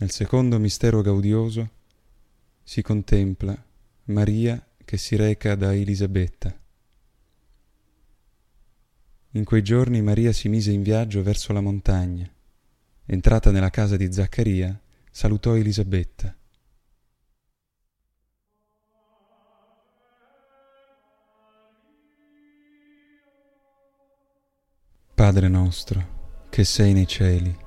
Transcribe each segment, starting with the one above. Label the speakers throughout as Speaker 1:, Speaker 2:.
Speaker 1: Nel secondo mistero gaudioso si contempla Maria che si reca da Elisabetta. In quei giorni Maria si mise in viaggio verso la montagna. Entrata nella casa di Zaccaria, salutò Elisabetta. Padre nostro, che sei nei cieli,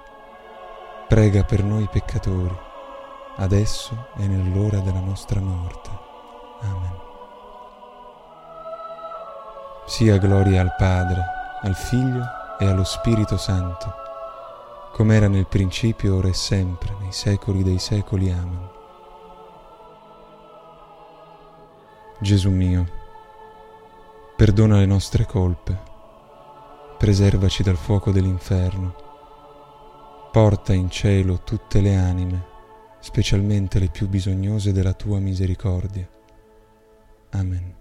Speaker 1: prega per noi peccatori, adesso e nell'ora della nostra morte. Amen. Sia gloria al Padre, al Figlio e allo Spirito Santo, come era nel principio, ora e sempre, nei secoli dei secoli. Amen. Gesù mio, perdona le nostre colpe, preservaci dal fuoco dell'inferno Porta in cielo tutte le anime, specialmente le più bisognose della tua misericordia. Amen.